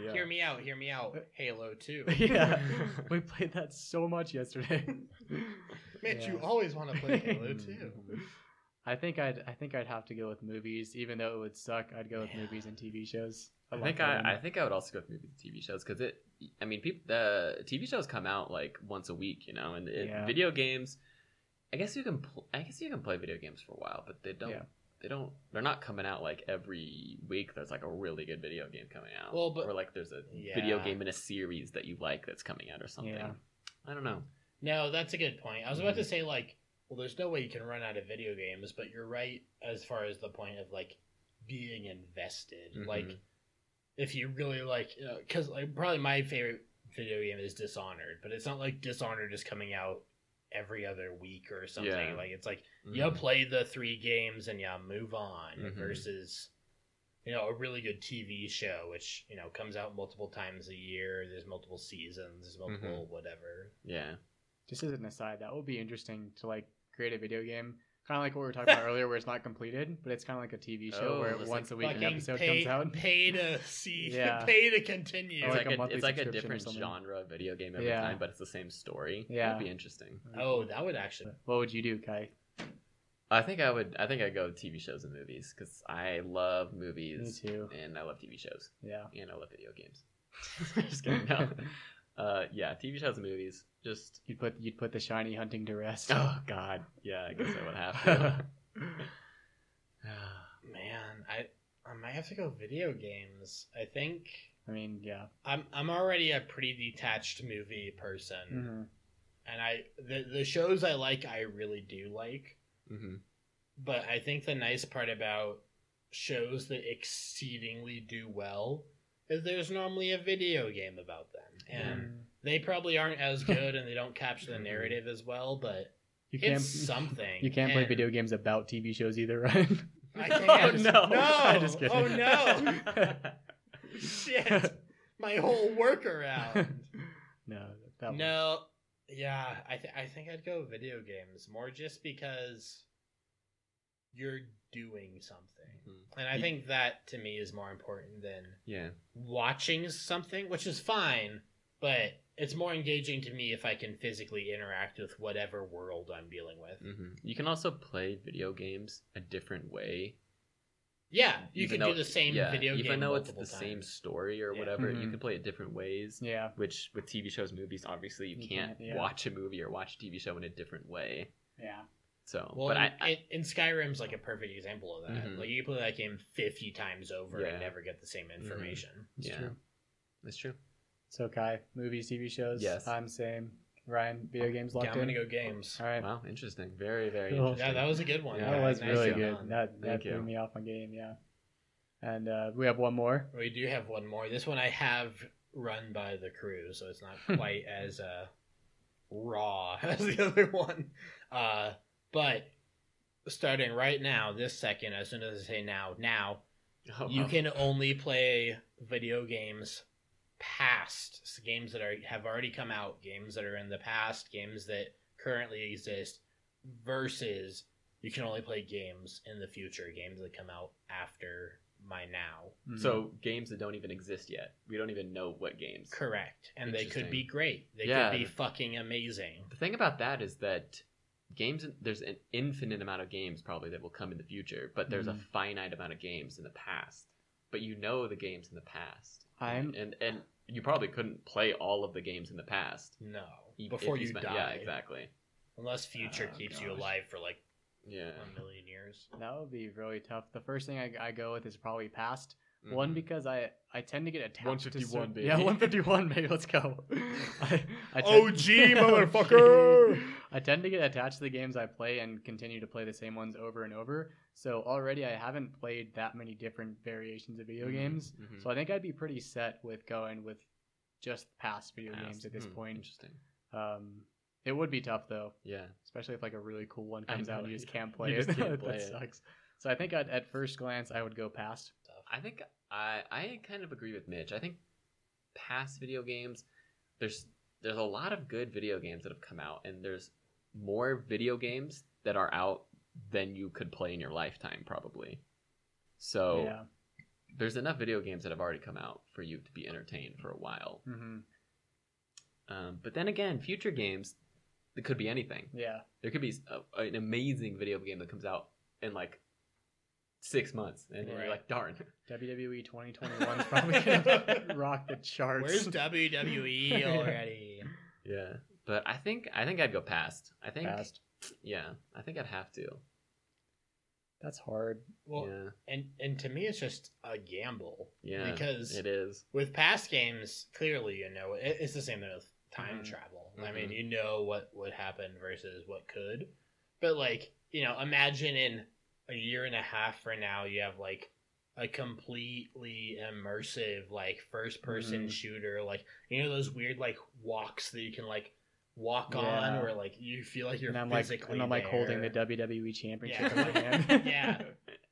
Yeah. Hear me out. Hear me out. Uh, Halo Two. yeah, we played that so much yesterday. Mitch, you always want to play Halo Two. Mm. I think I'd I think I'd have to go with movies, even though it would suck. I'd go with Yeah. movies and TV shows. I love think I, I think I would also go with movies and TV shows because it. I mean, people the TV shows come out like once a week, you know, and it, Yeah. video games. I guess you can. Pl- I guess you can play video games for a while, but they don't. Yeah. They don't. They're not coming out like every week. There's like a really good video game coming out. Well, but- or like there's a video game in a series that you like that's coming out or something. Yeah. I don't know. No, that's a good point. I was about to say like, well, there's no way you can run out of video games, but you're right as far as the point of like being invested. Mhm. Like, if you really like, because like probably my favorite video game is Dishonored, but it's not like Dishonored is coming out every other week or something. Yeah. Like it's like Mhm. you play the three games and you move on Mhm. versus you know a really good TV show which you know comes out multiple times a year. There's multiple seasons. There's multiple whatever. Yeah. Just as an aside, that would be interesting to like create a video game, kind of like what we were talking about earlier, where it's not completed, but it's kind of like a TV show Oh, where once like a week an Fucking episode pay, comes out. pay to see, Yeah. pay to continue. It's like like, a a, it's like a different genre of video game every Yeah. time, but it's the same story. Yeah. That'd be interesting. oh, that would actually. What would you do, Kai? I think I would. I think I'd go with TV shows and movies because I love Me movies too. and I love TV shows Yeah. and I love video games. just kidding. No. Uh, yeah, TV shows and movies. Just You'd put you'd put the shiny hunting to rest. oh god, yeah. I guess I would have to. Man, I I might have to go video games. I think I mean, yeah. I'm I'm already a pretty detached movie person, hmm and I the the shows I like I really do like. hmm But I think the nice part about shows that exceedingly do well is there's normally a video game about them, and they probably aren't as good and they don't capture the narrative as well, but You can't it's something. You can't play And video games about TV shows either, right? I Oh, can't. no. no! I'm just kidding. Oh no! Shit! My whole workaround. no, that one. no, yeah, I th- I think I'd go video games more just because you're doing something, Mhm. and I You- think that to me is more important than Yeah. watching something, which is fine, but it's more engaging to me if I can physically interact with whatever world I'm dealing with. hmm You can also play video games a different way. Yeah, you even can do the same yeah, video game even though it's the multiple same story or Yeah. whatever. You Mhm. can play it different ways. Yeah. Which with TV shows, movies, obviously you, You can't, can't, yeah. watch a movie or watch a TV show in a different way. Yeah. So, Well, but and, I, I and- and Skyrim's like a perfect example of that. Mhm. Like you can play that game fifty times over Yeah. and never get the same information. It's Yeah. true. that's true. So Kai, movies, TV shows. Yes. I'm same. Ryan, video games locked Yeah, I'm in. gonna go games. All right. Wow, interesting. Very, very Cool. interesting. Yeah, that was a good one. Yeah, that was nice really job. good. That that Thank threw you. me off my game. Yeah. And uh, we have one more. We do have one more. This one I have run by the crew, so it's not quite as uh, raw as the other one. Uh, but starting right now, this second, as soon as I say now, now, Oh, you wow. can only play video games past s- games that are have already come out, games that are in the past, games that currently exist, versus you can only play games in the future, games that come out after my now. Mhm. So games that don't even exist yet. We don't even know what games. Correct. And they could be great. They Yeah. could be fucking amazing. The thing about that is that games there's an infinite amount of games probably that will come in the future, but there's a Mhm. finite amount of games in the past. But you know the games in the past. I'm- and and you probably couldn't play all of the games in the past No. e- Before if you, spent- die. Yeah, exactly. Unless future Oh, keeps you alive for like Yeah. a million years. that would be really tough. The first thing I, I go with is probably past. One Mhm. because I I tend to get attached. 151, to certain- baby. Yeah, one fifty one, baby. Let's go. I, I OG, motherfucker! I tend to get attached to the games I play and continue to play the same ones over and over. So already I haven't played that many different variations of video Mhm, games. mhm. So I think I'd be pretty set with going with just past video Past. games at this Hmm, point. Interesting. Um, it would be tough though, Yeah. especially if like a really cool one comes out and you just can't play just it. can't that it. sucks. So I think I'd, at first glance I would go past. I think I I kind of agree with Mitch. I think past video games, there's there's a lot of good video games that have come out, and there's more video games that are out than you could play in your lifetime, probably. So yeah. there's enough video games that have already come out for you to be entertained for a while. hmm Um, but then again, future games, it could be anything. Yeah. There could be a, an amazing video game that comes out in like six months, and Right. you're like, darn. WWE 2021 is probably gonna rock the charts. Where's WWE already? Yeah, but I think I think I'd go past. I think past? Yeah, I think I'd have to. That's hard. Well, yeah, and and to me, it's just a gamble. yeah, because it is. with past games, clearly you know it, it's the same thing with time Mhm. travel. I Mhm. mean, you know what would happen versus what could, but like you know, imagine in a year and a half from now, you have like a completely immersive like first person Mhm. shooter, like you know those weird like walks that you can like walk on, Yeah. where like you feel like you're and I'm like, physically and I'm like holding the. WWE championship Yeah. in my hand. Yeah.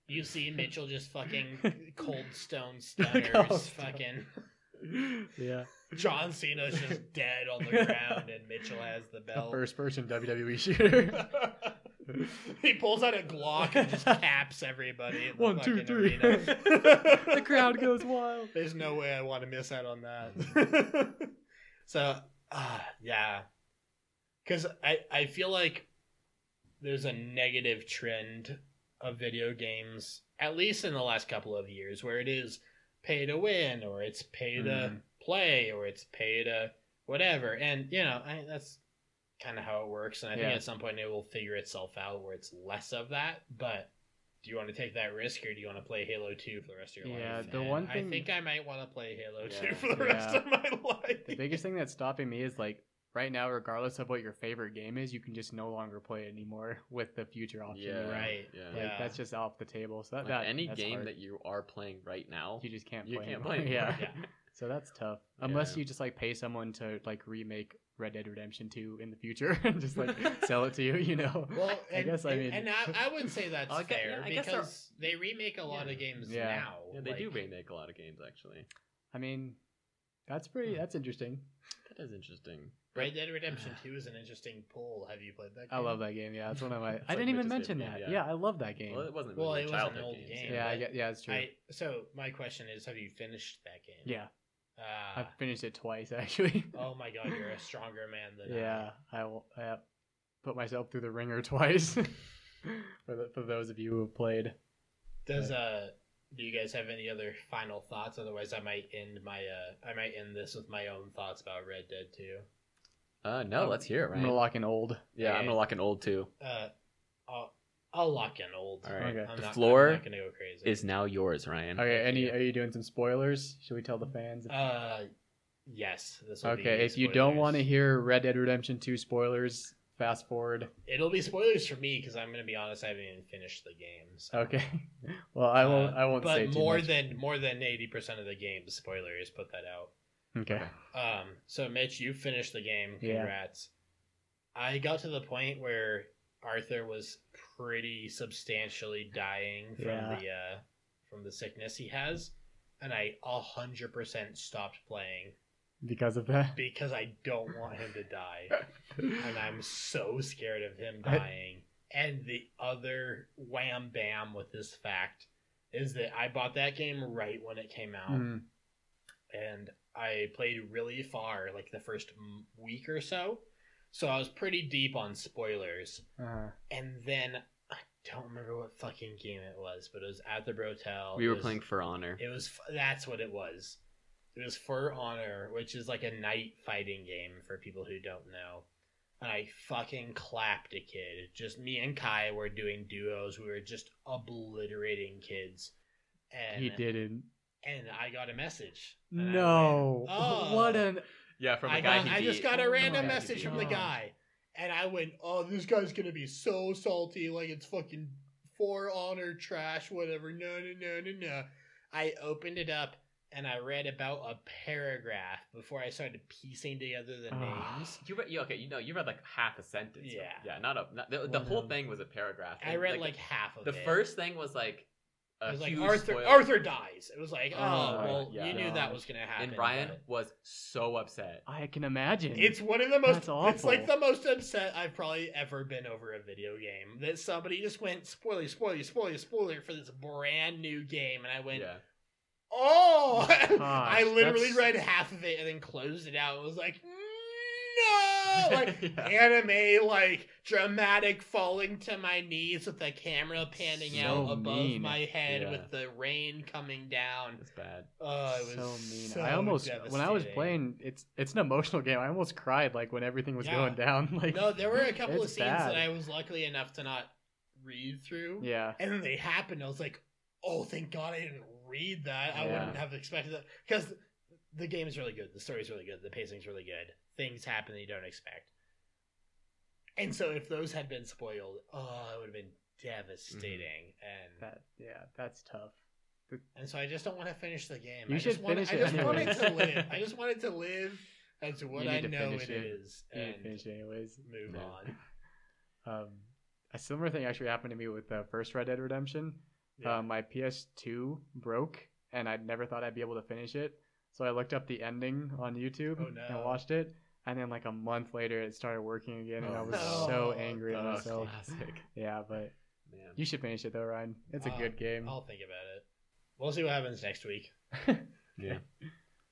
You see Mitchell just fucking cold stone Cold stunners, stone. fucking yeah. John Cena's just dead on the ground, and Mitchell has the belt. first person WWE shooter. he pulls out a Glock and just caps everybody. the One, two, three. the crowd goes wild. There's no way I want to miss out on that. so, uh, yeah, because I I feel like there's a negative trend of video games, at least in the last couple of years, where it is pay to win or it's pay to Mhm. play or it's pay to whatever, and you know I, that's kind of how it works. And I think at some point it will figure itself out where it's less of that, but. Do you want to take that risk, or do you want to play Halo Two for the rest of your Yeah, life? Yeah, the And one I think I might want to play Halo Yeah. Two for the rest of my life. The biggest thing that's stopping me is like right now, regardless of what your favorite game is, you can just no longer play it anymore with the future option. Yeah, you? Right. Yeah, Like Yeah. that's just off the table. So that, Like, that any that's game hard. that you are playing right now, you just can't you play. can't anymore. play anymore. Yeah. Yeah. So that's tough. Unless you just like pay someone to like remake Red Dead Redemption 2 in the future and just like sell it to you, you know. Well, I and, guess I mean and I, I would say that's I guess- fair yeah, I guess they're- because they remake a lot Yeah. of games Yeah. now. yeah, they do remake a lot of games actually. I mean, that's pretty. Hmm. That's interesting. That is interesting. Red Dead Redemption Two is an interesting pull. Have you played that? Game? I love that game. Yeah, that's one of my. I like didn't even mention favorite that. game, Yeah. yeah. I love that game. Well, it wasn't. Well, really it was a an childhood old games, game. yeah, I but get, yeah, it's true. I, so my question is, have you finished that game? yeah, Uh, I've finished it twice actually. oh my god, you're a stronger man than yeah, I will. I put myself through the ringer twice. for the, for those of you who have played. I. Does uh, do you guys have any other final thoughts? Otherwise, I might end my uh, I might end this with my own thoughts about Red Dead Two. Uh, no, let's hear it, I'm right? gonna lock in old. yeah, I'm gonna lock an old too. Uh, I'll, I'll lock in old. All right. Okay. I'm The not, floor I'm not gonna go crazy. Is now yours, Ryan. Okay, Thank any you. are you doing some spoilers? Should we tell the fans? Uh, yes. This will okay, be if you don't spoilers. want to hear Red Dead Redemption 2 spoilers, fast forward. it'll be spoilers for me because I'm gonna be honest. I haven't even finished the game. So. Okay. well, I won't. Uh, I won't But say too more much. than more than eighty percent of the game, spoilers. Put that out. Okay. Um. So Mitch, you finished the game. Yeah. Congrats. I got to the point where Arthur was pretty substantially dying from Yeah. the uh, from the sickness he has, and I a hundred percent stopped playing because of that. because I don't want him to die, and I'm so scared of him I- dying. And the other wham bam with this fact is that I bought that game right when it came out, Mm. and I played really far, like the first week or so. So I was pretty deep on spoilers. Uh, And then I don't remember what fucking game it was, but it was at the Brotel. We were was- playing For Honor. It was that's what it was. It was For Honor, which is like a knight fighting game for people who don't know. And I fucking clapped a kid. Just me and Kai were doing duos. We were just obliterating kids. And he didn't. And I got a message. No. went, "Oh." What an. Yeah, from I, the guy got, he I just got a random my message from the guy, and I went, "Oh, this guy's gonna be so salty, like it's fucking for honor trash, whatever." No, no, no, no, no. I opened it up and I read about a paragraph before I started piecing together the Ah. names. You read, you, okay, you know, you read like half a sentence. Yeah. yeah, not a. Not, the, the Well, whole no. thing was a paragraph. I read like, half of it. the first thing was like a It was like Arthur. spoiler. Arthur dies. It was like, oh, Oh, well, yeah. you knew that was gonna happen. and Brian but- was so upset. I can imagine. It's one of the most. That's It's like the most upset I've probably ever been over a video game. That somebody just went spoiler, spoiler, spoiler, spoiler for this brand new game, and I went, yeah, oh! oh I literally that's- read half of it and then closed it out. and was like, no! Like Yeah. anime, like dramatic falling to my knees with the camera panning So out above mean. my head Yeah. with the rain coming down. it's bad. Oh, it was so mean. so I almost when I was playing, it's it's an emotional game. I almost cried like when everything was Yeah. going down. Like No, there were a couple of scenes bad. that I was lucky enough to not read through. yeah, And then they happened. I was like, oh, thank God I didn't read that. I Yeah. wouldn't have expected that. Because the game is really good. The story is really good. The pacing is really good. Things happen that you don't expect. And so if those had been spoiled, oh, it would have been devastating. And that yeah, that's tough. and so I just don't want to finish the game. You I should just want finish I it just wanted to live. I just wanted to live as what I know it it. is. You And finish it anyways. move on. Um, a similar thing actually happened to me with the first Red Dead Redemption. Yeah. Uh, my PS2 broke, and I never thought I'd be able to finish it. So I looked up the ending on YouTube Oh, and watched it. And then like a month later, it started working again, and I Oh, was no. so angry at Oh, myself. classic. Yeah, but Man. you should finish it though, Ryan. It's a Uh, good game. I'll think about it. We'll see what happens next week. Yeah.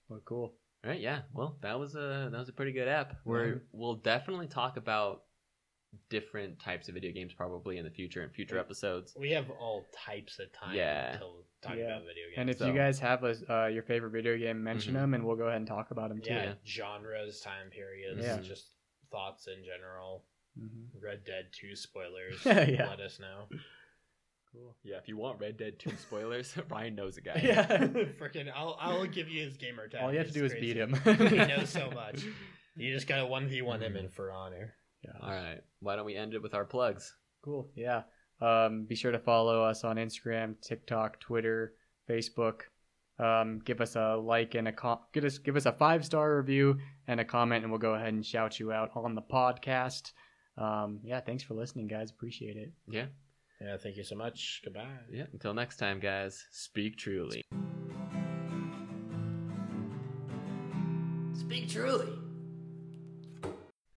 well, cool. All right, yeah. Well, that was a that was a pretty good app. We're Mhm. we'll definitely talk about different types of video games probably in the future in future episodes. We have all types of time Yeah. until talking Yeah. about video games. And if So- you guys have a, uh, your favorite video game, mention Mhm. them, and we'll go ahead and talk about them too. yeah, Yeah. genres, time periods, Yeah. just thoughts in general. Mhm. Red Dead 2 spoilers. Yeah. Let us know. Cool. Yeah, if you want Red Dead 2 spoilers, Ryan knows a guy. Yeah. Freaking, I'll, I'll give you his gamer tag. All you have to It's do is beat him. he knows so much. You just gotta 1v1 him in for honor. Yeah. All right. Why don't we end it with our plugs? Cool. Yeah. Um, be sure to follow us on Instagram, TikTok, Twitter, Facebook. Um, give us a like and a com- give us give us a five star review and a comment, and we'll go ahead and shout you out on the podcast. Um, yeah. Thanks for listening, guys. Appreciate it. Yeah. Yeah, thank you so much. Goodbye. Yeah. Until next time, guys. Speak truly. Speak truly.